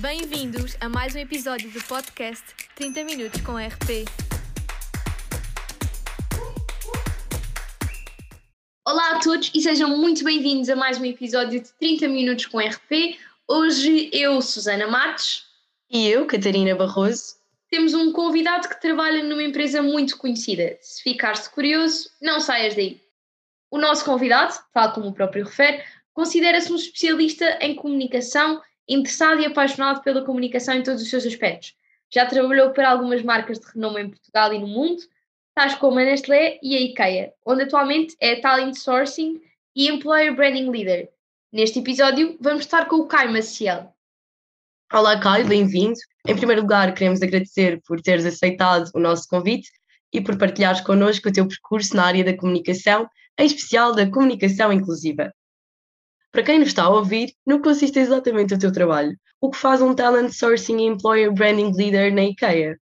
Bem-vindos a mais um episódio do podcast 30 Minutos com RP. Olá a todos e sejam muito bem-vindos a mais um episódio de 30 Minutos com RP. Hoje eu, Susana Matos, E eu, Catarina Barroso. temos um convidado que trabalha numa empresa muito conhecida. Se ficares curioso, não saias daí. O nosso convidado, tal como o próprio refere, considera-se um especialista em comunicação, interessado e apaixonado pela comunicação em todos os seus aspectos. Já trabalhou para algumas marcas de renome em Portugal e no mundo, tais como a Nestlé e a IKEA, onde atualmente é Talent Sourcing e Employer Branding Leader. Neste episódio, vamos estar com o Caio Maciel. Olá, Caio, bem-vindo. Em primeiro lugar, queremos agradecer por teres aceitado o nosso convite e por partilhares connosco o teu percurso na área da comunicação, em especial da comunicação inclusiva. Para quem nos está a ouvir, no que consiste exatamente o teu trabalho? O que faz um Talent Sourcing e Employer Branding Leader na IKEA?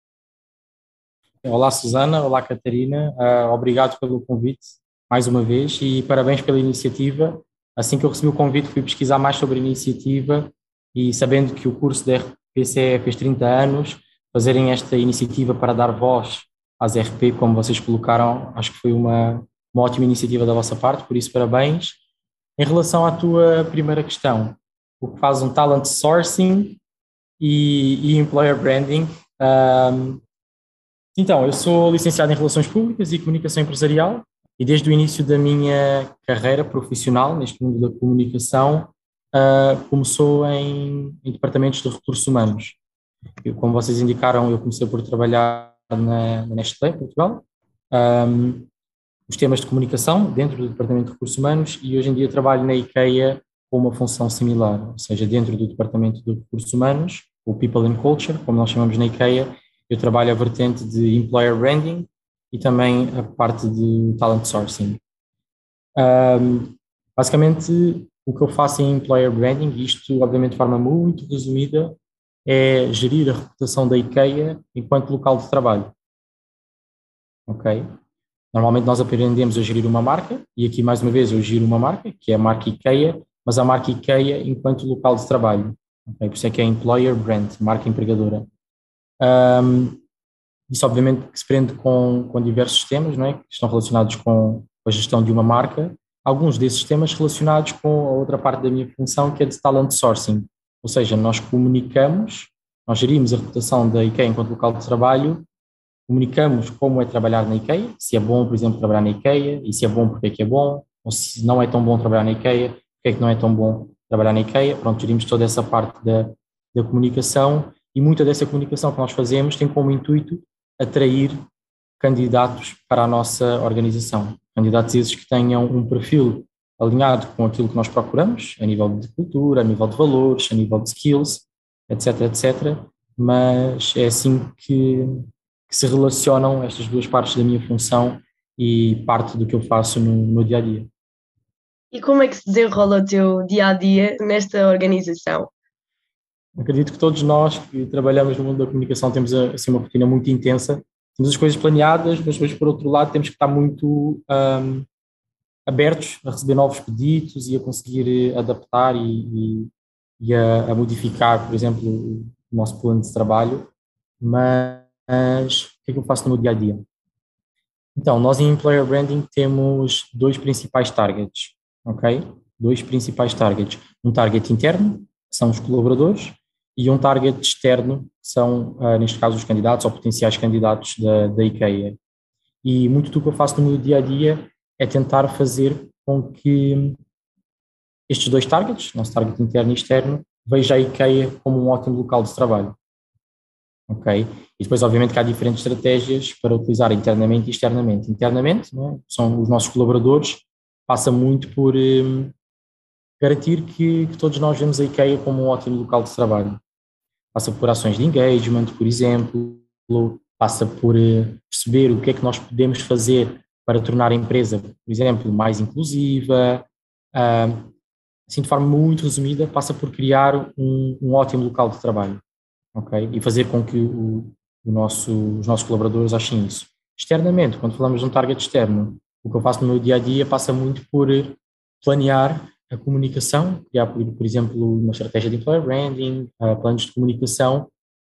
Olá Susana, olá Catarina, Ah, obrigado pelo convite mais uma vez e parabéns pela iniciativa. Assim que eu recebi o convite fui pesquisar mais sobre a iniciativa e sabendo que o curso da RPCE fez 30 anos, fazerem esta iniciativa para dar voz às RP, como vocês colocaram, acho que foi uma, uma ótima iniciativa da vossa parte, por isso parabéns. Em relação à tua primeira questão, o que faz um talent sourcing e, e employer branding, ah, então, eu sou licenciado em Relações Públicas e Comunicação Empresarial e desde o início da minha carreira profissional neste mundo da comunicação ah, começou em, em departamentos de recursos humanos. Eu, como vocês indicaram, eu comecei por trabalhar na, na Nestlé, Portugal, ahm, os temas de comunicação dentro do departamento de recursos humanos e hoje em dia trabalho na IKEA com uma função similar, ou seja, dentro do departamento de recursos humanos, o People and Culture, como nós chamamos na IKEA, eu trabalho a vertente de employer branding e também a parte de talent sourcing. Um, basicamente, o que eu faço em employer branding, isto obviamente de forma muito resumida, é gerir a reputação da IKEA enquanto local de trabalho. Ok? Normalmente nós aprendemos a gerir uma marca, e aqui mais uma vez eu giro uma marca, que é a marca IKEA, mas a marca IKEA enquanto local de trabalho. ok? Por isso é que é employer brand, marca empregadora. Um, isso obviamente que se prende com, com diversos temas não é? que estão relacionados com a gestão de uma marca, alguns desses temas relacionados com a outra parte da minha função que é de talent sourcing, ou seja, nós comunicamos, nós gerimos a reputação da IKEA enquanto local de trabalho, comunicamos como é trabalhar na IKEA, se é bom, por exemplo, trabalhar na IKEA, e se é bom, porque é que é bom, ou se não é tão bom trabalhar na IKEA, porque é que não é tão bom trabalhar na IKEA, pronto, gerimos toda essa parte da, da comunicação e muita dessa comunicação que nós fazemos tem como intuito atrair candidatos para a nossa organização. Candidatos esses que tenham um perfil alinhado com aquilo que nós procuramos, a nível de cultura, a nível de valores, a nível de skills, etc, etc. Mas é assim que, que se relacionam estas duas partes da minha função e parte do que eu faço no, no dia a dia. E como é que se desenrola o teu dia a dia nesta organização? Acredito que todos nós que trabalhamos no mundo da comunicação temos assim, uma rotina muito intensa, temos as coisas planeadas, mas depois, por outro lado, temos que estar muito um, abertos a receber novos pedidos e a conseguir adaptar e, e, e a, a, modificar, por exemplo, o nosso plano de trabalho. Mas o que é que eu faço no meu dia a dia? Então, nós em Employer Branding temos dois principais targets, ok? Dois principais targets. Um target interno, que são os colaboradores, e um target externo, que são, uh, neste caso, os candidatos ou potenciais candidatos da, da IKEA. E muito do que eu faço no meu dia a dia é tentar fazer com que estes dois targets, nosso target interno e externo, veja a IKEA como um ótimo local de trabalho. Ok? E depois, obviamente, que há diferentes estratégias para utilizar internamente e externamente. Internamente, é? são os nossos colaboradores, passa muito por um, garantir que, que, todos nós vemos a IKEA como um ótimo local de trabalho. Passa por ações de engagement, por exemplo, passa por uh, perceber o que é que nós podemos fazer para tornar a empresa, por exemplo, mais inclusiva. Uh, assim, de forma muito resumida, passa por criar um, um ótimo local de trabalho. Ok? E fazer com que o, o nosso, os nossos colaboradores achem isso. Externamente, quando falamos de um target externo, o que eu faço no meu dia a dia passa muito por planear a comunicação, criar, por, por exemplo, uma estratégia de employer branding, uh, planos de comunicação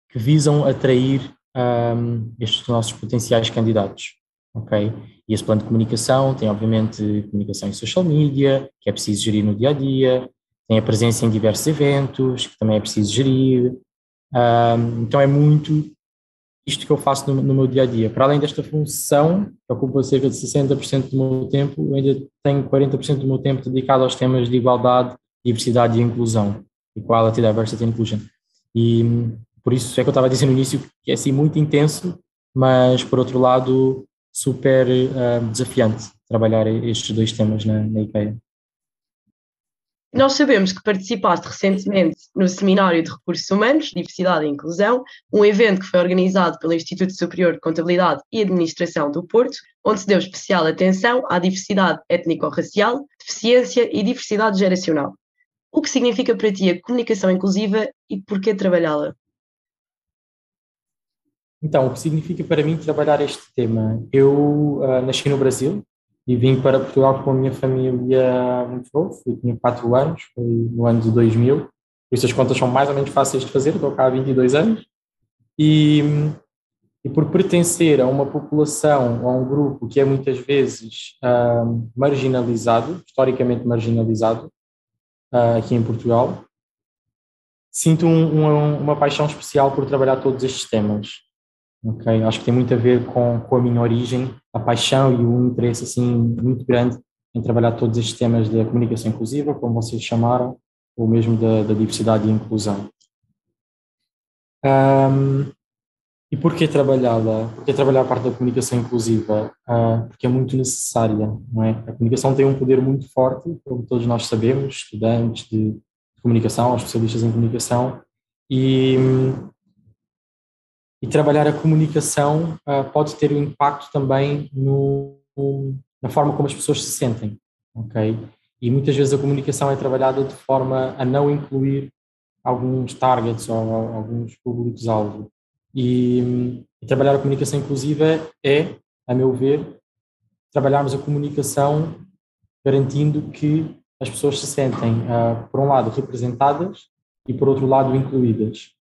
que visam atrair um, estes nossos potenciais candidatos, ok? E esse plano de comunicação tem, obviamente, comunicação em social media, que é preciso gerir no dia a dia, tem a presença em diversos eventos, que também é preciso gerir. Um, então é muito isto que eu faço no, no, meu dia a dia. Para além desta função, que ocupa cerca de 60% do meu tempo, eu ainda tenho 40% do meu tempo dedicado aos temas de igualdade, diversidade e inclusão. Equality, Diversity and Inclusion. E por isso é que eu estava dizer no início que é assim muito intenso, mas por outro lado super uh, desafiante trabalhar estes dois temas na, na IKEA. Nós sabemos que participaste recentemente no Seminário de Recursos Humanos, Diversidade e Inclusão, um evento que foi organizado pelo Instituto Superior de Contabilidade e Administração do Porto, onde se deu especial atenção à diversidade étnico-racial, deficiência e diversidade geracional. O que significa para ti a comunicação inclusiva e por que trabalhá-la? Então, o que significa para mim trabalhar este tema? Eu uh, nasci no Brasil, e vim para Portugal com a minha família muito novo, tinha 4 anos, foi no ano de 2000, por isso as contas são mais ou menos fáceis de fazer, estou cá há 22 anos, e, e por pertencer a uma população, a um grupo que é muitas vezes uh, marginalizado, historicamente marginalizado, uh, aqui em Portugal, sinto um, um, uma paixão especial por trabalhar todos estes temas. Okay? Acho que tem muito a ver com, com a minha origem, a paixão e o interesse assim muito grande em trabalhar todos estes temas da comunicação inclusiva, como vocês chamaram, ou mesmo da, da diversidade e inclusão. Um, e porquê trabalhá-la? Porquê trabalhar a parte da comunicação inclusiva? Uh, porque é muito necessária, não é? A comunicação tem um poder muito forte, como todos nós sabemos, estudantes de comunicação, especialistas em comunicação, e, e trabalhar a comunicação uh, pode ter um impacto também no, no, na forma como as pessoas se sentem, ok? E muitas vezes a comunicação é trabalhada de forma a não incluir alguns targets ou alguns públicos-alvo. E, e, trabalhar a comunicação inclusiva é, a meu ver, trabalharmos a comunicação garantindo que as pessoas se sentem, uh, por um lado, representadas e, por outro lado, incluídas.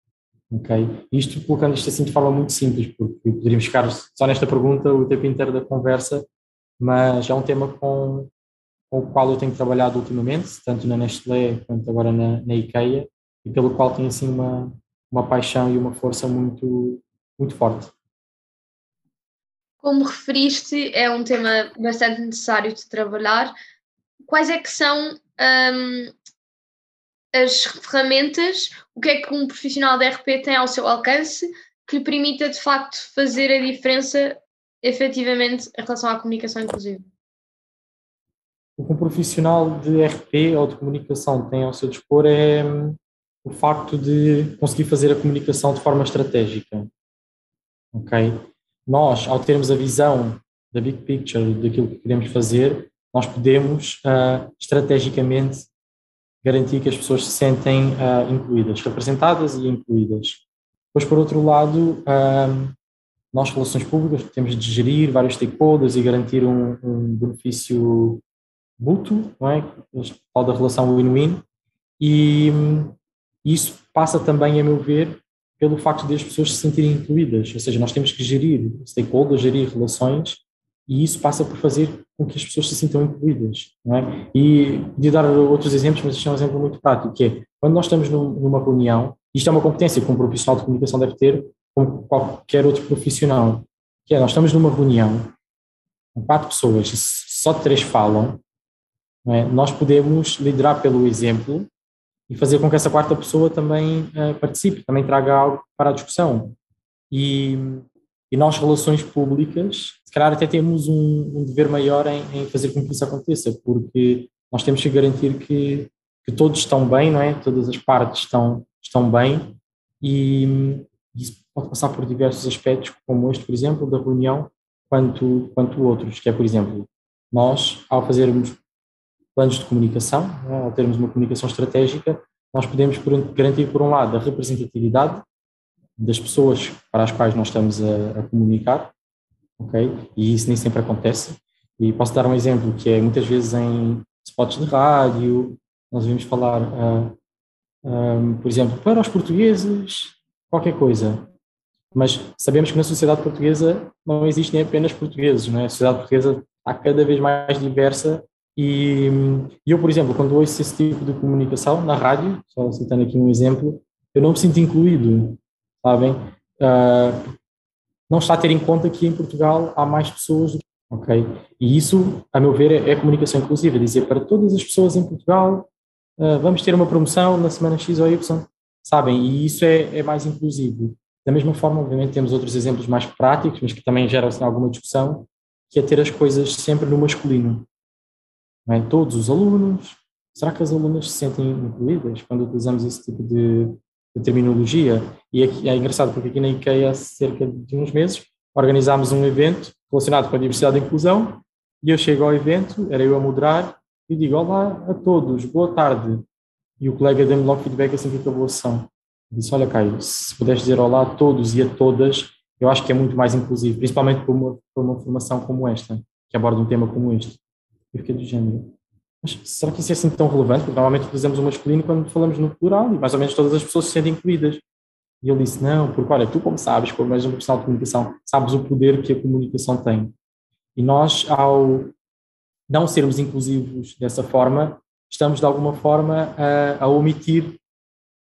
Ok? Isto colocando isto assim de forma muito simples, porque poderíamos ficar só nesta pergunta o tempo inteiro da conversa, mas é um tema com, com o qual eu tenho trabalhado ultimamente, tanto na Nestlé quanto agora na, na IKEA, e pelo qual tenho assim uma, uma paixão e uma força muito, muito forte. Como referiste, é um tema bastante necessário de trabalhar. Quais é que são hum, as ferramentas, o que é que um profissional de RP tem ao seu alcance que lhe permita de facto fazer a diferença efetivamente em relação à comunicação inclusiva? O que um profissional de RP ou de comunicação tem ao seu dispor é hum, o facto de conseguir fazer a comunicação de forma estratégica. Ok? Nós, ao termos a visão da big picture daquilo que queremos fazer, nós podemos uh, estrategicamente garantir que as pessoas se sentem uh, incluídas, representadas e incluídas. Pois, por outro lado, uh, nós, relações públicas, temos de gerir vários stakeholders e garantir um, um benefício mútuo, não é? Tal da relação win-win, e isso passa também, a meu ver, pelo facto de as pessoas se sentirem incluídas, ou seja, nós temos que gerir stakeholders, gerir relações e isso passa por fazer com que as pessoas se sintam incluídas. É? E de dar outros exemplos, mas isto é um exemplo muito prático, que é quando nós estamos numa reunião, isto é uma competência que um profissional de comunicação deve ter, como qualquer outro profissional, que é nós estamos numa reunião com quatro pessoas só três falam, é? nós podemos liderar pelo exemplo e fazer com que essa quarta pessoa também uh, participe, também traga algo para a discussão. E e nós, relações públicas, calhar até temos um, um dever maior em, em, fazer com que isso aconteça, porque nós temos que garantir que, que todos estão bem, não é? Todas as partes estão, estão bem e isso pode passar por diversos aspectos, como este, por exemplo, da reunião, quanto, quanto outros, que é, por exemplo, nós, ao fazermos planos de comunicação, é? ao termos uma comunicação estratégica, nós podemos garantir, por um lado, a representatividade das pessoas para as quais nós estamos a, a comunicar, ok? E isso nem sempre acontece. E posso dar um exemplo que é muitas vezes em spots de rádio nós devemos falar, uh, um, por exemplo, para os portugueses, qualquer coisa. Mas sabemos que na sociedade portuguesa não existem apenas portugueses, não é? A sociedade portuguesa está cada vez mais diversa e, e eu, por exemplo, quando ouço esse tipo de comunicação na rádio, só citando aqui um exemplo, eu não me sinto incluído, sabem? Uh, não está a ter em conta que em Portugal há mais pessoas, ok? E isso, a meu ver, é, é comunicação inclusiva, dizer para todas as pessoas em Portugal, uh, vamos ter uma promoção na semana X ou Y, sabem? E isso é, é mais inclusivo. Da mesma forma, obviamente, temos outros exemplos mais práticos, mas que também geram assim, alguma discussão, que é ter as coisas sempre no masculino. É? Todos os alunos, será que as alunas se sentem incluídas quando utilizamos esse tipo de, de terminologia? E é, é, engraçado porque aqui na IKEA, há cerca de uns meses, organizámos um evento relacionado com a diversidade e inclusão e eu chego ao evento, era eu a moderar, e digo olá a todos, boa tarde. E o colega deu-me logo feedback assim que acabou a sessão. Disse, olha Caio, se puderes dizer olá a todos e a todas, eu acho que é muito mais inclusivo, principalmente para uma, uma formação como esta, que aborda um tema como este. Eu fiquei do género. Mas será que isso é assim tão relevante? Porque normalmente utilizamos o masculino quando falamos no plural e mais ou menos todas as pessoas se sentem incluídas. E ele disse, não, porque olha, tu como sabes, como és um profissional de comunicação, sabes o poder que a comunicação tem. E nós, ao não sermos inclusivos dessa forma, estamos de alguma forma a, a omitir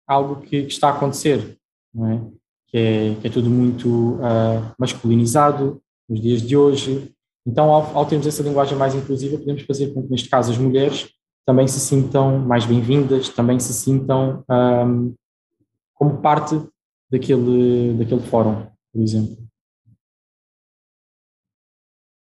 algo que, que, está a acontecer, não é? Que, é, que é tudo muito uh, masculinizado nos dias de hoje. Então, ao, ao, termos essa linguagem mais inclusiva, podemos fazer com que, neste caso, as mulheres também se sintam mais bem-vindas, também se sintam um, como parte daquele, daquele fórum, por exemplo.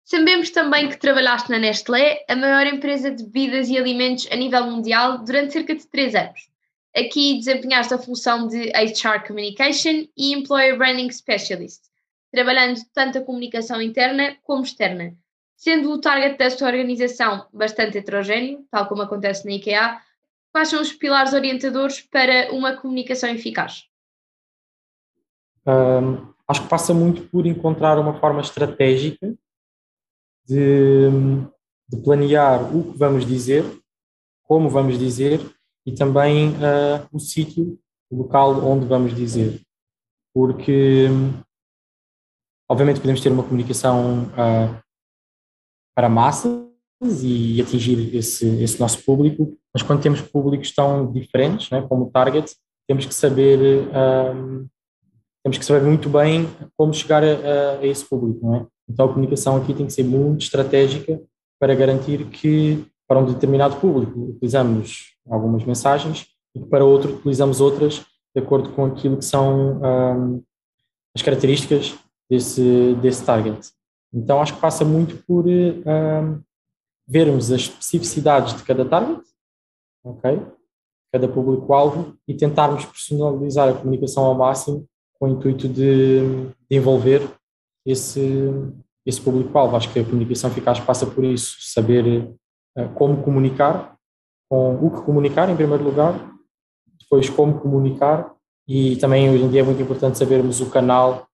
Sabemos também que trabalhaste na Nestlé, a maior empresa de bebidas e alimentos a nível mundial, durante cerca de três anos. Aqui desempenhaste a função de HR Communication e Employer Branding Specialist, trabalhando tanto a comunicação interna como externa. Sendo o target desta organização bastante heterogéneo, tal como acontece na IKEA, quais são os pilares orientadores para uma comunicação eficaz? Um, acho que passa muito por encontrar uma forma estratégica de, de planear o que vamos dizer, como vamos dizer e também uh, o sítio, o local onde vamos dizer. Porque, obviamente, podemos ter uma comunicação uh, para massas e atingir esse, esse nosso público, mas quando temos públicos tão diferentes, né, como o target, temos que saber uh, temos que saber muito bem como chegar a, a, esse público, não é? Então a comunicação aqui tem que ser muito estratégica para garantir que para um determinado público utilizamos algumas mensagens e que para outro utilizamos outras de acordo com aquilo que são um, as características desse, desse target. Então acho que passa muito por um, vermos as especificidades de cada target, ok? Cada público-alvo e tentarmos personalizar a comunicação ao máximo com o intuito de, de envolver esse, esse público-alvo. Acho que a comunicação eficaz passa por isso, saber uh, como comunicar, com o que comunicar em primeiro lugar, depois como comunicar e também hoje em dia é muito importante sabermos o canal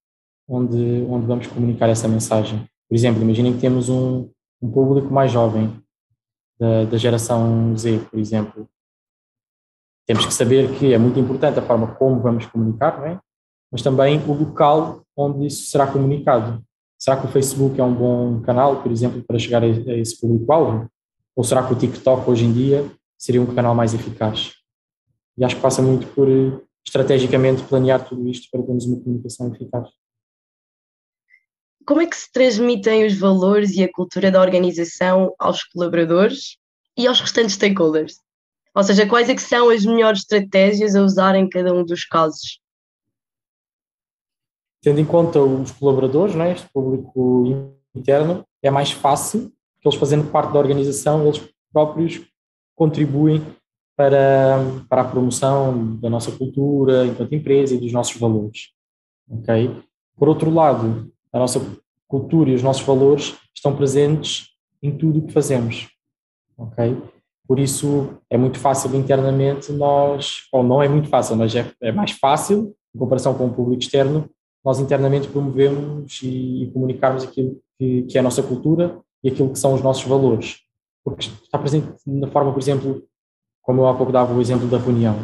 onde, onde vamos comunicar essa mensagem. Por exemplo, imaginem que temos um, um público mais jovem, da, da geração Z, por exemplo. Temos que saber que é muito importante a forma como vamos comunicar, não é? mas também o local onde isso será comunicado. Será que o Facebook é um bom canal, por exemplo, para chegar a esse público-alvo? Ou será que o TikTok hoje em dia seria um canal mais eficaz? E acho que passa muito por estrategicamente planear tudo isto para termos uma comunicação eficaz. Como é que se transmitem os valores e a cultura da organização aos colaboradores e aos restantes stakeholders? Ou seja, quais é que são as melhores estratégias a usar em cada um dos casos? tendo em conta os colaboradores, né, este público interno, é mais fácil, porque eles fazendo parte da organização, eles próprios contribuem para, para a promoção da nossa cultura enquanto empresa e dos nossos valores. Okay? Por outro lado, a nossa cultura e os nossos valores estão presentes em tudo o que fazemos. Okay? Por isso, é muito fácil internamente nós, ou não é muito fácil, mas é, é mais fácil, em comparação com o público externo, nós internamente promovemos e, e comunicarmos aquilo que, que, é a nossa cultura e aquilo que são os nossos valores. Porque está presente na forma, por exemplo, como eu há pouco dava o exemplo da reunião.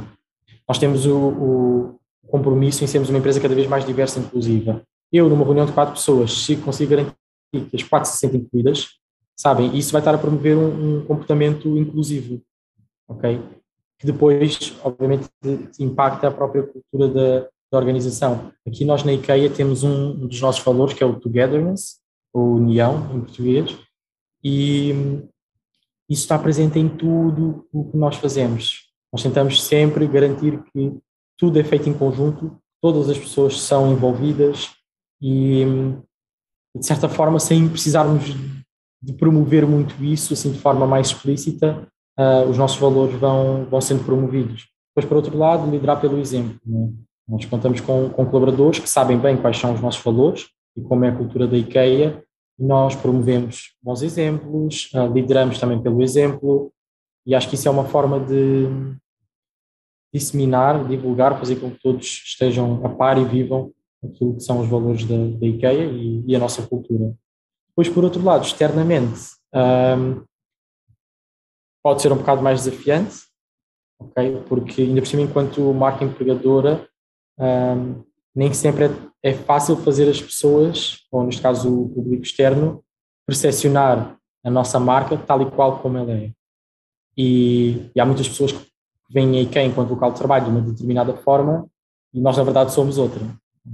Nós temos o, o compromisso em sermos uma empresa cada vez mais diversa e inclusiva. Eu, numa reunião de quatro pessoas, se consigo garantir que as quatro se sentem incluídas, sabem, isso vai estar a promover um, um comportamento inclusivo, ok? Que depois, obviamente, impacta a própria cultura da, da organização. Aqui nós na IKEA temos um, um dos nossos valores que é o togetherness, ou união em português, e isso está presente em tudo o que nós fazemos. Nós tentamos sempre garantir que tudo é feito em conjunto, todas as pessoas são envolvidas e, de certa forma, sem precisarmos de promover muito isso, assim, de forma mais explícita, uh, os nossos valores vão, vão sendo promovidos. Depois, por outro lado, liderar pelo exemplo. Né? Nós contamos com, com colaboradores que sabem bem quais são os nossos valores e como é a cultura da IKEA, nós promovemos bons exemplos, uh, lideramos também pelo exemplo, e acho que isso é uma forma de disseminar, divulgar, fazer com que todos estejam a par e vivam aquilo que são os valores da, da IKEA e, e, a nossa cultura. Depois, por outro lado, externamente, um, pode ser um bocado mais desafiante, ok? Porque, ainda por cima, enquanto marca empregadora, um, nem sempre é, é, fácil fazer as pessoas, ou neste caso o público externo, percepcionar a nossa marca tal e qual como ela é. E, e há muitas pessoas que veem a IKEA enquanto local de trabalho de uma determinada forma e nós, na verdade, somos outra.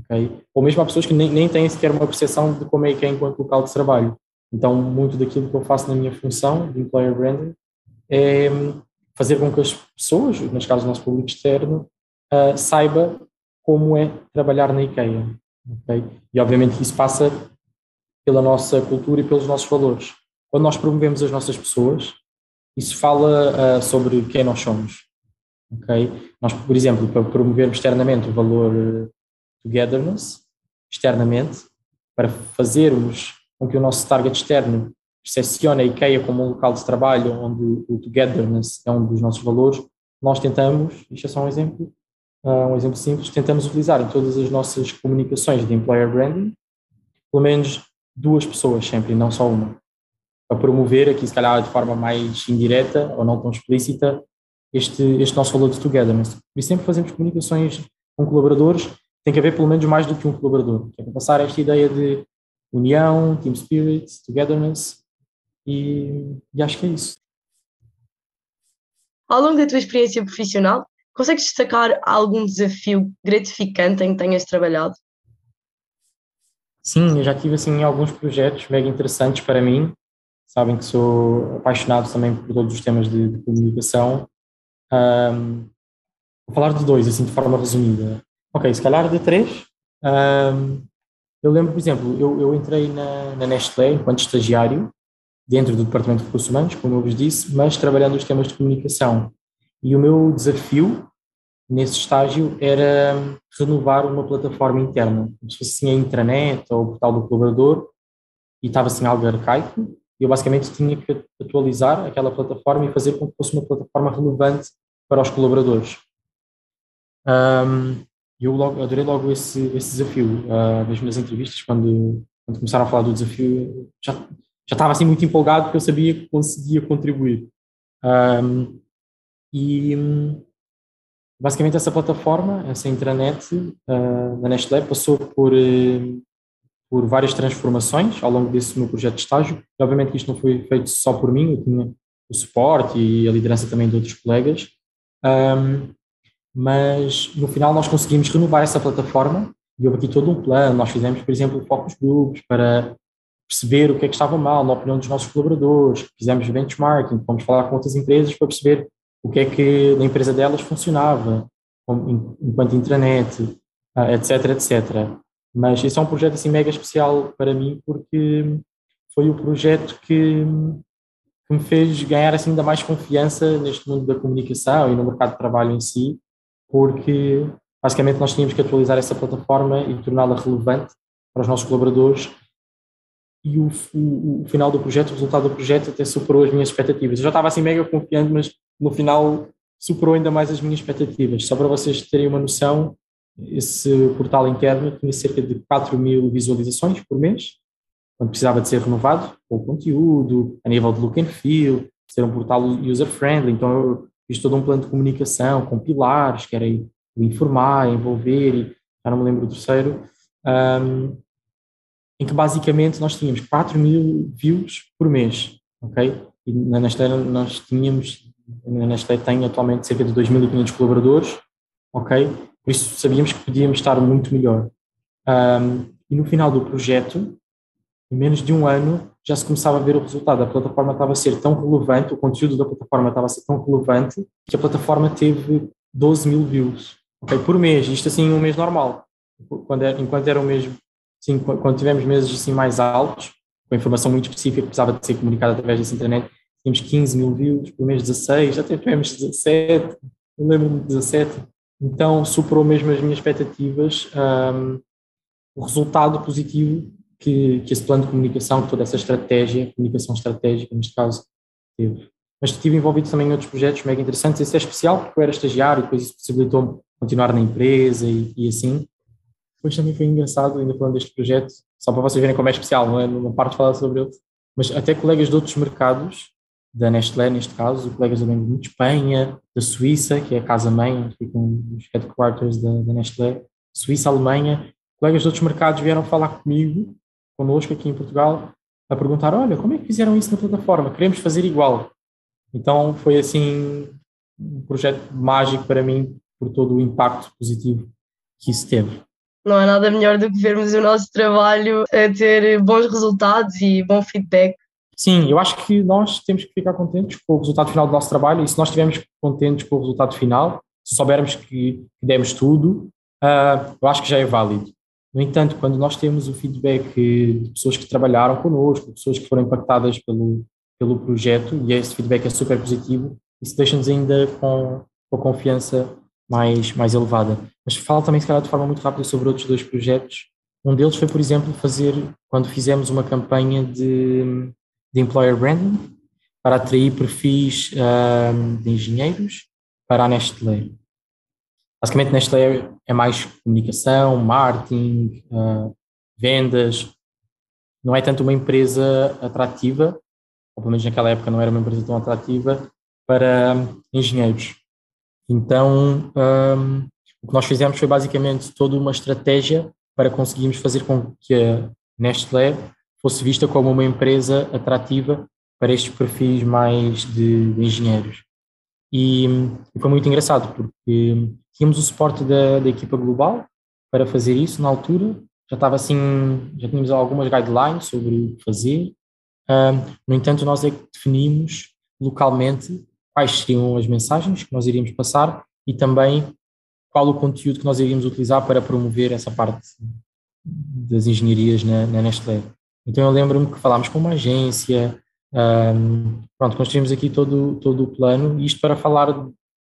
Okay? Ou mesmo há pessoas que nem, nem têm sequer uma percepção de como é que é enquanto local de trabalho. Então, muito daquilo que eu faço na minha função de employer branding é fazer com que as pessoas, neste caso o nosso público externo, uh, saiba como é trabalhar na IKEA. Okay? E obviamente isso passa pela nossa cultura e pelos nossos valores. Quando nós promovemos as nossas pessoas, isso fala uh, sobre quem nós somos. Okay? Nós, por exemplo, para promovermos externamente o valor togetherness, externamente, para fazermos com que o nosso target externo percepcione a IKEA como um local de trabalho onde o togetherness é um dos nossos valores, nós tentamos, isto é só um exemplo, uh, um exemplo simples, tentamos utilizar em todas as nossas comunicações de employer branding, pelo menos duas pessoas sempre, não só uma, para promover aqui, se calhar de forma mais indireta ou não tão explícita, este, este nosso valor de togetherness. E sempre fazemos comunicações com colaboradores, tem que haver pelo menos mais do que um colaborador, que é passar esta ideia de união, team spirit, togetherness, e, e acho que é isso. Ao longo da tua experiência profissional, consegues destacar algum desafio gratificante em que tenhas trabalhado? Sim, eu já tive assim alguns projetos mega interessantes para mim. Sabem que sou apaixonado também por todos os temas de, de comunicação. Um, vou falar de dois, assim, de forma resumida. Ok, se calhar de três. Um, eu lembro, por exemplo, eu, eu entrei na, na Nestlé enquanto estagiário, dentro do Departamento de Recursos Humanos, como eu vos disse, mas trabalhando os temas de comunicação. E o meu desafio nesse estágio era renovar uma plataforma interna, se fosse assim a intranet ou o portal do colaborador, e estava assim algo arcaico, e eu basicamente tinha que atualizar aquela plataforma e fazer com que fosse uma plataforma relevante para os colaboradores. Um, eu logo, adorei logo esse, esse desafio, uh, mesmo nas entrevistas, quando, quando começaram a falar do desafio, já, já estava assim muito empolgado porque eu sabia que conseguia contribuir. Um, e basicamente essa plataforma, essa intranet uh, da Nestlé passou por, uh, por várias transformações ao longo desse meu projeto de estágio. E, obviamente que isto não foi feito só por mim, eu tinha o suporte e a liderança também de outros colegas. Um, mas no final nós conseguimos renovar essa plataforma e houve aqui todo um plano. Nós fizemos, por exemplo, focos grupos para perceber o que é que estava mal na opinião dos nossos colaboradores, fizemos benchmarking, fomos falar com outras empresas para perceber o que é que na empresa delas funcionava, enquanto intranet, etc, etc. Mas esse é um projeto assim mega especial para mim porque foi o projeto que, que me fez ganhar assim ainda mais confiança neste mundo da comunicação e no mercado de trabalho em si, porque basicamente nós tínhamos que atualizar essa plataforma e torná-la relevante para os nossos colaboradores e o, o, o, final do projeto, o resultado do projeto até superou as minhas expectativas. Eu já estava assim mega confiante, mas no final superou ainda mais as minhas expectativas. Só para vocês terem uma noção, esse portal interno tinha cerca de 4 mil visualizações por mês, quando precisava de ser renovado, com o conteúdo, a nível de look and feel, ser um portal user-friendly. Então eu fiz todo um plano de comunicação com pilares, que era informar, envolver, e já não me lembro o terceiro, um, em que basicamente nós tínhamos 4 mil views por mês, ok? E na Nestlé nós tínhamos, na Nestlé tem atualmente cerca de 2.500 colaboradores, ok? Por isso sabíamos que podíamos estar muito melhor. Um, e no final do projeto, em menos de um ano, já se começava a ver o resultado. A plataforma estava a ser tão relevante, o conteúdo da plataforma estava a ser tão relevante, que a plataforma teve 12 mil views okay, por mês. Isto assim, um mês normal. Quando era, enquanto era um mês, sim, quando tivemos meses assim mais altos, com informação muito específica que precisava de ser comunicada através dessa internet, tínhamos 15 mil views, por mês 16, até tivemos 17, eu lembro-me de 17. Então superou mesmo as minhas expectativas. Um, o resultado positivo que, que esse plano de comunicação, toda essa estratégia, comunicação estratégica neste caso, teve. Mas estive envolvido também em outros projetos mega interessantes. Esse é especial porque eu era estagiário e depois isso possibilitou-me continuar na empresa e, e, assim. Depois também foi engraçado, ainda falando deste projeto, só para vocês verem como é especial, não é? Não parte de falar sobre ele. Mas até colegas de outros mercados, da Nestlé neste caso, colegas Banco de Espanha, da Suíça, que é a casa-mãe, ficam os headquarters da, da Nestlé, Suíça, Alemanha, colegas de outros mercados vieram falar comigo connosco aqui em Portugal a perguntar: olha, como é que fizeram isso na plataforma? Queremos fazer igual. Então foi assim um projeto mágico para mim por todo o impacto positivo que isso teve. Não há nada melhor do que vermos o nosso trabalho a ter bons resultados e bom feedback. Sim, eu acho que nós temos que ficar contentes com o resultado final do nosso trabalho e se nós estivermos contentes com o resultado final, se soubermos que, que demos tudo, uh, eu acho que já é válido. No entanto, quando nós temos o feedback de pessoas que trabalharam connosco, pessoas que foram impactadas pelo, pelo projeto, e esse feedback é super positivo, isso deixa-nos ainda com, com a confiança mais, mais elevada. Mas falo também, se calhar, de forma muito rápida sobre outros dois projetos. Um deles foi, por exemplo, fazer, quando fizemos uma campanha de, de employer branding, para atrair perfis um, de engenheiros para a Nestlé. Basicamente, Nestlé é mais comunicação, marketing, uh, vendas. Não é tanto uma empresa atrativa, ou pelo menos naquela época não era uma empresa tão atrativa, para um, engenheiros. Então, um, o que nós fizemos foi basicamente toda uma estratégia para conseguirmos fazer com que a Nestlé fosse vista como uma empresa atrativa para estes perfis mais de, de engenheiros. E, e, foi muito engraçado, porque tínhamos o suporte da, da equipa global para fazer isso. Na altura, já estava assim, já tínhamos algumas guidelines sobre o que fazer, no entanto nós é que definimos localmente quais seriam as mensagens que nós iríamos passar e também qual o conteúdo que nós iríamos utilizar para promover essa parte das engenharias na, na Nestlé. Então eu lembro-me que falámos com uma agência, um, pronto, construímos aqui todo, todo o plano, isto para falar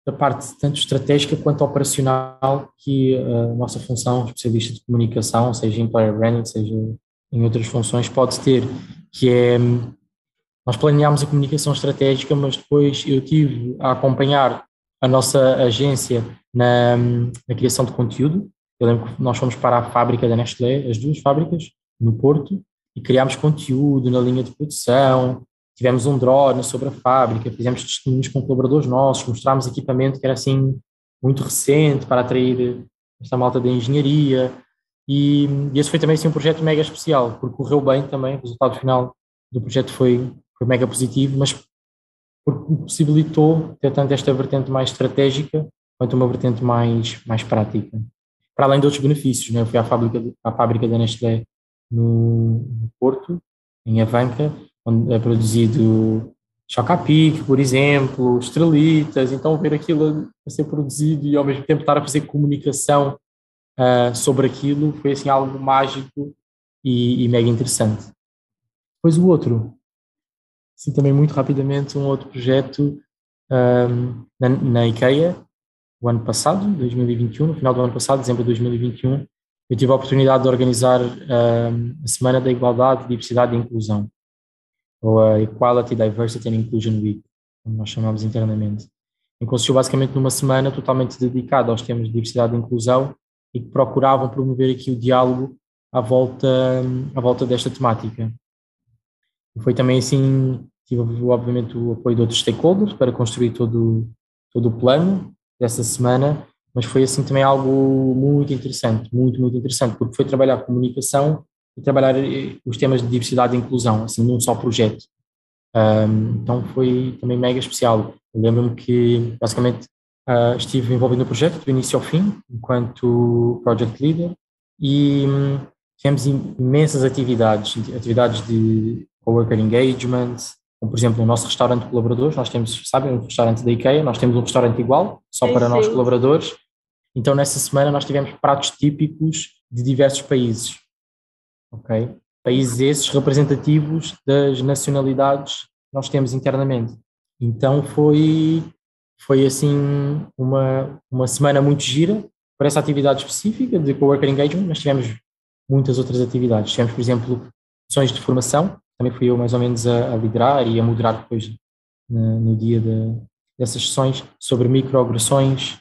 da parte tanto estratégica quanto operacional que a nossa função especialista de comunicação, seja em player branding, seja em outras funções, pode ter, que é nós planeámos a comunicação estratégica, mas depois eu tive a acompanhar a nossa agência na, na criação de conteúdo. Eu lembro que nós fomos para a fábrica da Nestlé, as duas fábricas, no Porto, e criámos conteúdo na linha de produção, tivemos um drone sobre a fábrica, fizemos testemunhos com colaboradores nossos, mostrámos equipamento que era assim muito recente para atrair esta malta da engenharia e, e esse foi também assim, um projeto mega especial, porque correu bem também, o resultado final do projeto foi, foi mega positivo, mas porque possibilitou ter tanto esta vertente mais estratégica quanto uma vertente mais, mais prática. Para além de outros benefícios, né? eu fui à fábrica, à fábrica da Nestlé no, no Porto, em Avanca, é produzido Chocapic, por exemplo, estrelitas, então ver aquilo a ser produzido e ao mesmo tempo estar a fazer comunicação uh, sobre aquilo foi assim algo mágico e, e, mega interessante. Depois o outro, assim também muito rapidamente, um outro projeto um, na, na IKEA, o ano passado, 2021, no final do ano passado, dezembro de 2021, eu tive a oportunidade de organizar um, a Semana da Igualdade, Diversidade e Inclusão ou a Equality, Diversity and Inclusion Week, como nós chamamos internamente, em consistiu basicamente numa semana totalmente dedicada aos temas de diversidade e inclusão e que procuravam promover aqui o diálogo à volta, à volta desta temática. E foi também assim, tive obviamente o apoio de outros stakeholders para construir todo, todo o plano dessa semana, mas foi assim também algo muito interessante, muito, muito interessante, porque foi trabalhar comunicação e trabalhar eh, os temas de diversidade e inclusão, assim, num só projeto. Um, então foi também mega especial. Lembro-me que, basicamente, uh, estive envolvido no projeto do início ao fim, enquanto project leader, e um, tivemos imensas atividades, atividades de co-worker engagement, como por exemplo no nosso restaurante de colaboradores, nós temos, sabem, um restaurante da IKEA, nós temos um restaurante igual, só sim, para sim. nós colaboradores, então nessa semana nós tivemos pratos típicos de diversos países, ok? Países esses representativos das nacionalidades que nós temos internamente. Então foi, foi assim uma, uma semana muito gira para essa atividade específica de co-worker engagement, mas tivemos muitas outras atividades. Tivemos, por exemplo, sessões de formação, também fui eu mais ou menos a, a liderar e a moderar depois no, no dia de, dessas sessões sobre microagressões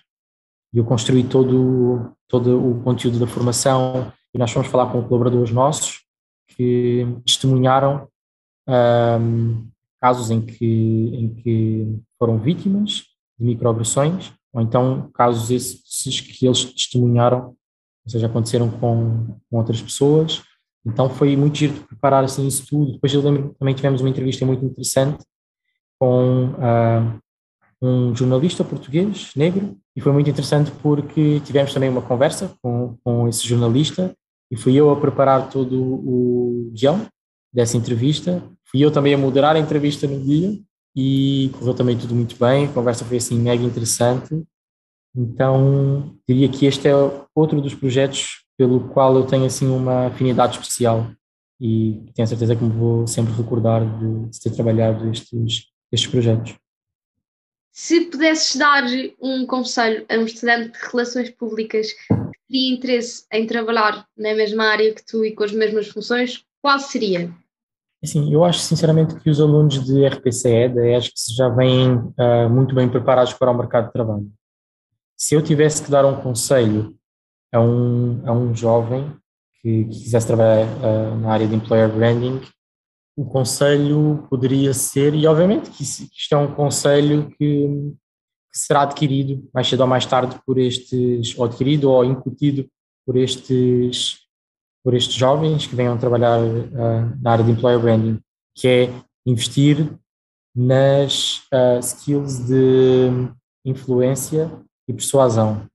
e eu construí todo, todo o conteúdo da formação e nós fomos falar com colaboradores nossos que testemunharam um, casos em que, em que foram vítimas de microagressões ou então casos esses que eles testemunharam, ou seja, aconteceram com, com outras pessoas então foi muito giro de preparar assim isso tudo. Depois eu lembro também tivemos uma entrevista muito interessante com uh, um jornalista português, negro, e foi muito interessante porque tivemos também uma conversa com, com esse jornalista e fui eu a preparar todo o guião dessa entrevista. Fui eu também a moderar a entrevista no dia e correu também tudo muito bem. A conversa foi assim mega interessante. Então, diria que este é outro dos projetos pelo qual eu tenho assim uma afinidade especial e tenho certeza que me vou sempre recordar de, de ter trabalhado estes, estes projetos. Se pudesses dar um conselho a um estudante de relações públicas que teria interesse em trabalhar na mesma área que tu e com as mesmas funções, qual seria? Assim, eu acho sinceramente que os alunos de RPCE, da ESC, já vêm uh, muito bem preparados para o mercado de trabalho. Se eu tivesse que dar um conselho a um, a um jovem que, que quisesse trabalhar uh, na área de employer branding, o conselho poderia ser, e obviamente que isto é um conselho que, que, será adquirido mais cedo ou mais tarde por estes, ou adquirido ou incutido por estes, por estes jovens que venham trabalhar uh, na área de employer branding, que é investir nas uh, skills de influência e persuasão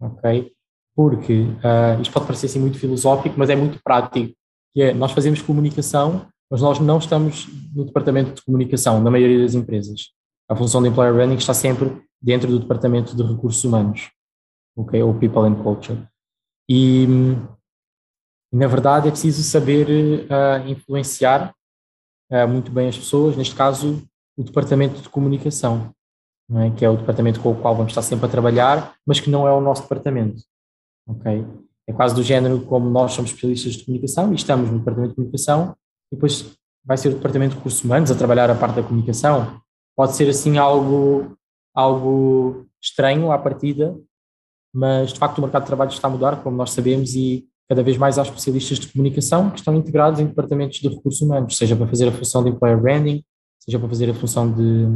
ok? Porque uh, isto pode parecer assim muito filosófico, mas é muito prático. Que é, nós fazemos comunicação, mas nós não estamos no departamento de comunicação, na maioria das empresas. A função de employer branding está sempre dentro do departamento de recursos humanos, ok? Ou people and culture. E, na verdade, é preciso saber uh, influenciar uh, muito bem as pessoas, neste caso, o departamento de comunicação é? que é o departamento com o qual vamos estar sempre a trabalhar, mas que não é o nosso departamento. ok? É quase do género como nós somos especialistas de comunicação e estamos no departamento de comunicação, e depois vai ser o departamento de recursos humanos a trabalhar a parte da comunicação. Pode ser assim algo, algo estranho à partida, mas de facto o mercado de trabalho está a mudar, como nós sabemos, e cada vez mais há especialistas de comunicação que estão integrados em departamentos de recursos humanos, seja para fazer a função de employer branding, seja para fazer a função de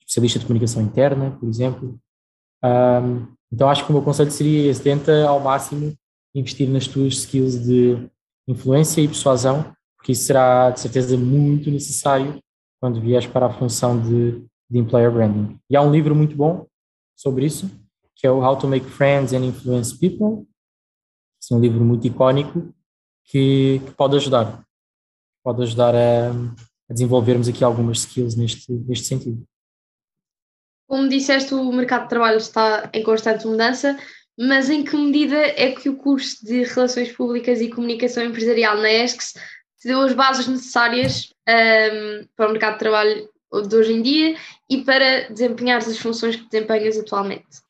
especialista de comunicação interna, por exemplo. Um, então acho que o meu conselho seria esse, tenta ao máximo investir nas tuas skills de influência e persuasão, porque isso será de certeza muito necessário quando vieres para a função de, de employer branding. E há um livro muito bom sobre isso, que é o How to Make Friends and Influence People. É um livro muito icónico que, que pode ajudar, pode ajudar a, a desenvolvermos aqui algumas skills neste, neste sentido. Como disseste, o mercado de trabalho está em constante mudança, mas em que medida é que o curso de Relações Públicas e Comunicação Empresarial na ESCS te deu as bases necessárias um, para o mercado de trabalho de hoje em dia e para desempenhar as funções que desempenhas atualmente?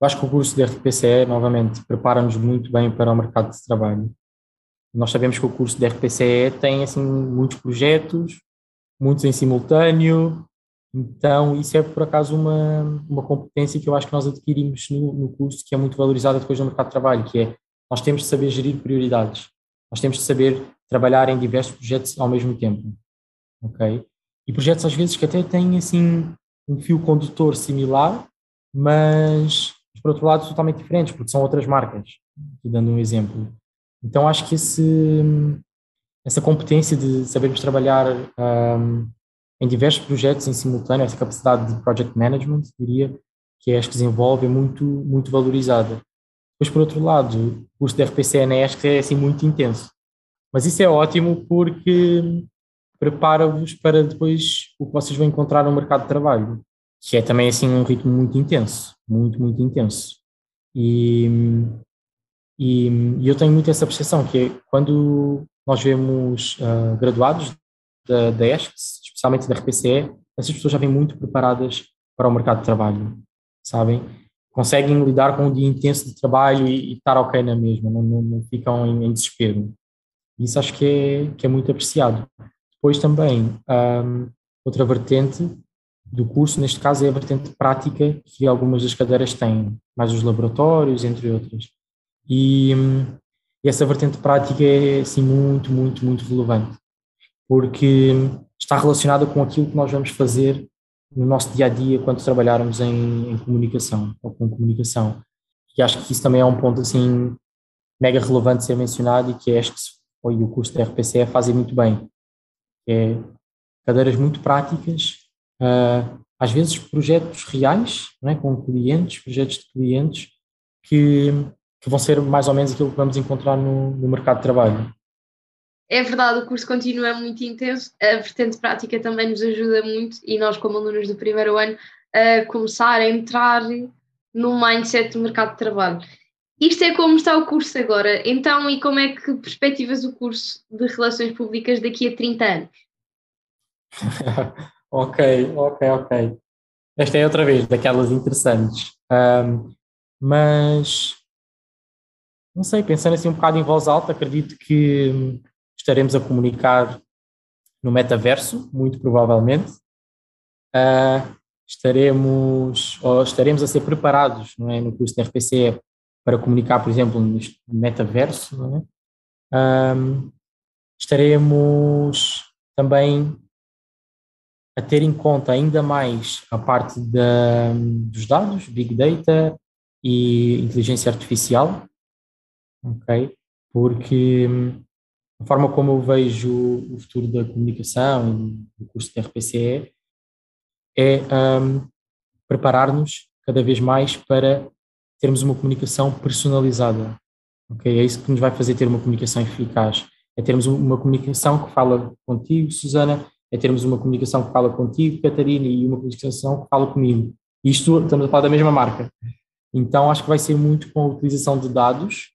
Eu acho que o curso de RPCE, novamente, prepara-nos muito bem para o mercado de trabalho. Nós sabemos que o curso de RPCE tem assim, muitos projetos, muitos em simultâneo, então, isso é por acaso uma, uma competência que eu acho que nós adquirimos no, no curso, que é muito valorizada depois no mercado de trabalho, que é nós temos de saber gerir prioridades, nós temos de saber trabalhar em diversos projetos ao mesmo tempo, ok? E projetos às vezes que até têm assim um fio condutor similar, mas por outro lado totalmente diferentes, porque são outras marcas, dando um exemplo. Então acho que esse, essa competência de sabermos trabalhar um, em diversos projetos em simultâneo, essa capacidade de project management, diria, que a ESC desenvolve é muito, muito valorizada. Depois, por outro lado, o curso de RPC na ESC é assim muito intenso. Mas isso é ótimo porque prepara-vos para depois o que vocês vão encontrar no mercado de trabalho, que é também assim um ritmo muito intenso, muito, muito intenso. E, e, e eu tenho muito essa percepção, que é quando nós vemos uh, graduados da, da ESC, especialmente da RPCE, essas pessoas já vêm muito preparadas para o mercado de trabalho, sabem? Conseguem lidar com um dia intenso de trabalho e, e estar ok na mesma, não, não, não ficam em, em, desespero. Isso acho que é, que é muito apreciado. Depois também, um, outra vertente do curso, neste caso, é a vertente prática que algumas das cadeiras têm, mais os laboratórios, entre outras. E, hum, e essa vertente prática é, assim, muito, muito, muito relevante, porque está relacionada com aquilo que nós vamos fazer no nosso dia a dia quando trabalharmos em, em comunicação ou com comunicação. E acho que isso também é um ponto assim mega relevante ser mencionado e que acho que foi o curso da RPCE fazem muito bem. É cadeiras muito práticas, uh, às vezes projetos reais, é? com clientes, projetos de clientes que, que vão ser mais ou menos aquilo que vamos encontrar no, no mercado de trabalho. É verdade, o curso continua muito intenso, a vertente prática também nos ajuda muito e nós, como alunos do primeiro ano, a começar a entrar no mindset do mercado de trabalho. Isto é como está o curso agora. Então, e como é que perspectivas o curso de Relações Públicas daqui a 30 anos? ok, ok, ok. Esta é outra vez daquelas interessantes. Um, mas, não sei, pensando assim um bocado em voz alta, acredito que estaremos a comunicar no metaverso, muito provavelmente. Uh, estaremos, ou estaremos a ser preparados não é, no curso de RPC para comunicar, por exemplo, no metaverso. Não é? Estaremos também a ter em conta ainda mais a parte da, dos dados, Big Data e inteligência artificial, ok? Porque a forma como eu vejo o futuro da comunicação e do curso de RPCE é um, preparar-nos cada vez mais para termos uma comunicação personalizada. Okay? É isso que nos vai fazer ter uma comunicação eficaz. É termos uma comunicação que fala contigo, Susana, é termos uma comunicação que fala contigo, Catarina, e uma comunicação que fala comigo. Isto, estamos a falar da mesma marca. Então, acho que vai ser muito com a utilização de dados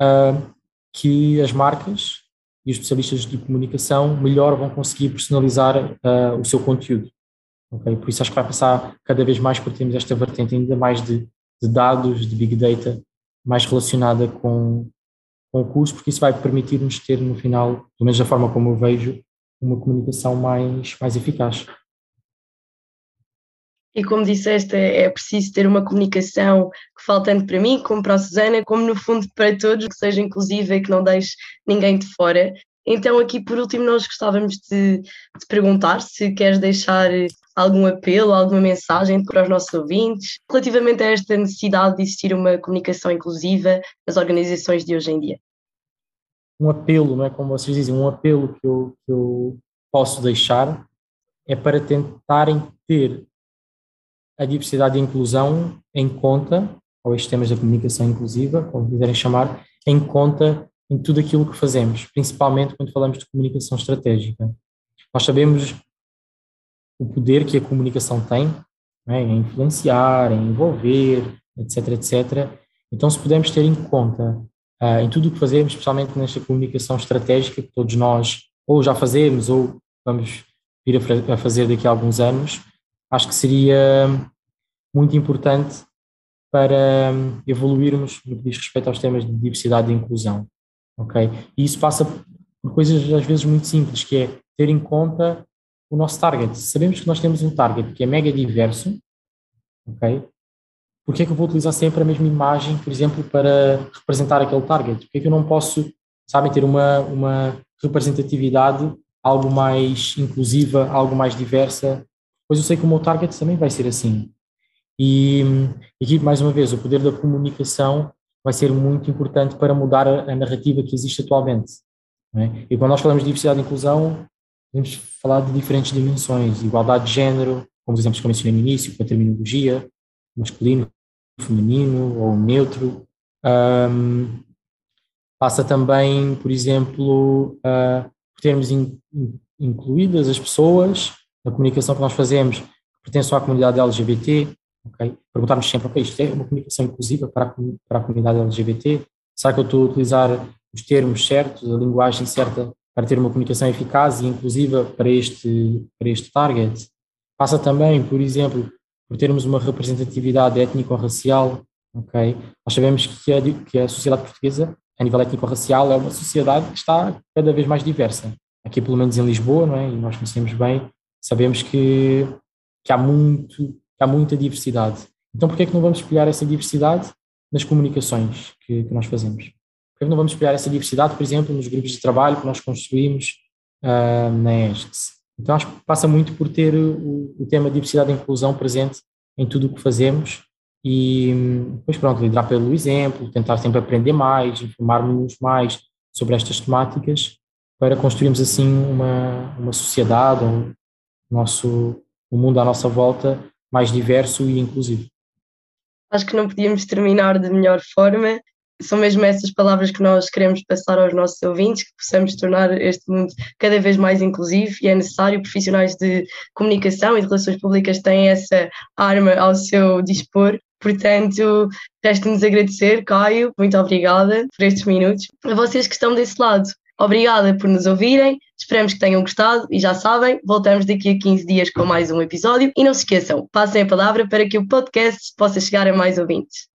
uh, que as marcas e os especialistas de comunicação melhor vão conseguir personalizar uh, o seu conteúdo. Okay? Por isso acho que vai passar cada vez mais por termos esta vertente ainda mais de, de dados, de big data, mais relacionada com, com o curso, porque isso vai permitir-nos ter no final, pelo menos da forma como eu vejo, uma comunicação mais, mais eficaz. E como disseste, é preciso ter uma comunicação que fale tanto para mim como para a Susana, como no fundo para todos, que seja inclusiva e que não deixe ninguém de fora. Então, aqui por último, nós gostávamos de, de perguntar se queres deixar algum apelo, alguma mensagem para os nossos ouvintes relativamente a esta necessidade de existir uma comunicação inclusiva nas organizações de hoje em dia. Um apelo, não é como vocês dizem, um apelo que eu, que eu posso deixar é para tentarem ter a diversidade e a inclusão em conta, ou estes temas da comunicação inclusiva, como quiserem chamar, em conta em tudo aquilo que fazemos, principalmente quando falamos de comunicação estratégica. Nós sabemos o poder que a comunicação tem é? em influenciar, em envolver, etc, etc. Então, se pudermos ter em conta uh, em tudo o que fazemos, especialmente nesta comunicação estratégica que todos nós ou já fazemos ou vamos vir a fazer daqui a alguns anos, acho que seria muito importante para evoluirmos no que diz respeito aos temas de diversidade e inclusão, ok? E isso passa por coisas às vezes muito simples, que é ter em conta o nosso target. Sabemos que nós temos um target que é mega diverso, ok? Por que é que eu vou utilizar sempre a mesma imagem, por exemplo, para representar aquele target? Por que é que eu não posso, sabem, ter uma, uma representatividade algo mais inclusiva, algo mais diversa, pois eu sei que o meu target também vai ser assim. E aqui, mais uma vez, o poder da comunicação vai ser muito importante para mudar a, narrativa que existe atualmente. É? E quando nós falamos de diversidade e inclusão, podemos falar de diferentes dimensões, igualdade de género, como os exemplos que eu mencionei no início, com a terminologia, masculino, feminino ou neutro. Um, passa também, por exemplo, uh, por termos in, in, incluídas as pessoas na comunicação que nós fazemos que pertencem à comunidade LGBT, okay? perguntarmos sempre, ok, isto é uma comunicação inclusiva para a, para a comunidade LGBT? Será que eu estou a utilizar os termos certos, a linguagem certa para ter uma comunicação eficaz e inclusiva para este, para este target? Passa também, por exemplo, por termos uma representatividade étnico-racial, ok? Nós sabemos que a, que a sociedade portuguesa, a nível étnico-racial, é uma sociedade que está cada vez mais diversa. Aqui, pelo menos em Lisboa, não é? E nós conhecemos bem, sabemos que, que há muito, que há muita diversidade. Então, por que é que não vamos espelhar essa diversidade nas comunicações que, que nós fazemos? Por que, é que não vamos espelhar essa diversidade, por exemplo, nos grupos de trabalho que nós construímos uh, na ESCS? Então acho que passa muito por ter o, o tema diversidade e inclusão presente em tudo o que fazemos e depois pronto, liderar pelo exemplo, tentar sempre aprender mais, informarmos mais sobre estas temáticas para construirmos assim uma, uma sociedade, um, nosso, um mundo à nossa volta mais diverso e inclusivo. Acho que não podíamos terminar de melhor forma são mesmo essas palavras que nós queremos passar aos nossos ouvintes, que possamos tornar este mundo cada vez mais inclusivo e é necessário profissionais de comunicação e de relações públicas têm essa arma ao seu dispor. Portanto, resta-nos agradecer, Caio, muito obrigada por estes minutos. A vocês que estão desse lado, obrigada por nos ouvirem, esperamos que tenham gostado e já sabem, voltamos daqui a 15 dias com mais um episódio e não se esqueçam, passem a palavra para que o podcast possa chegar a mais ouvintes.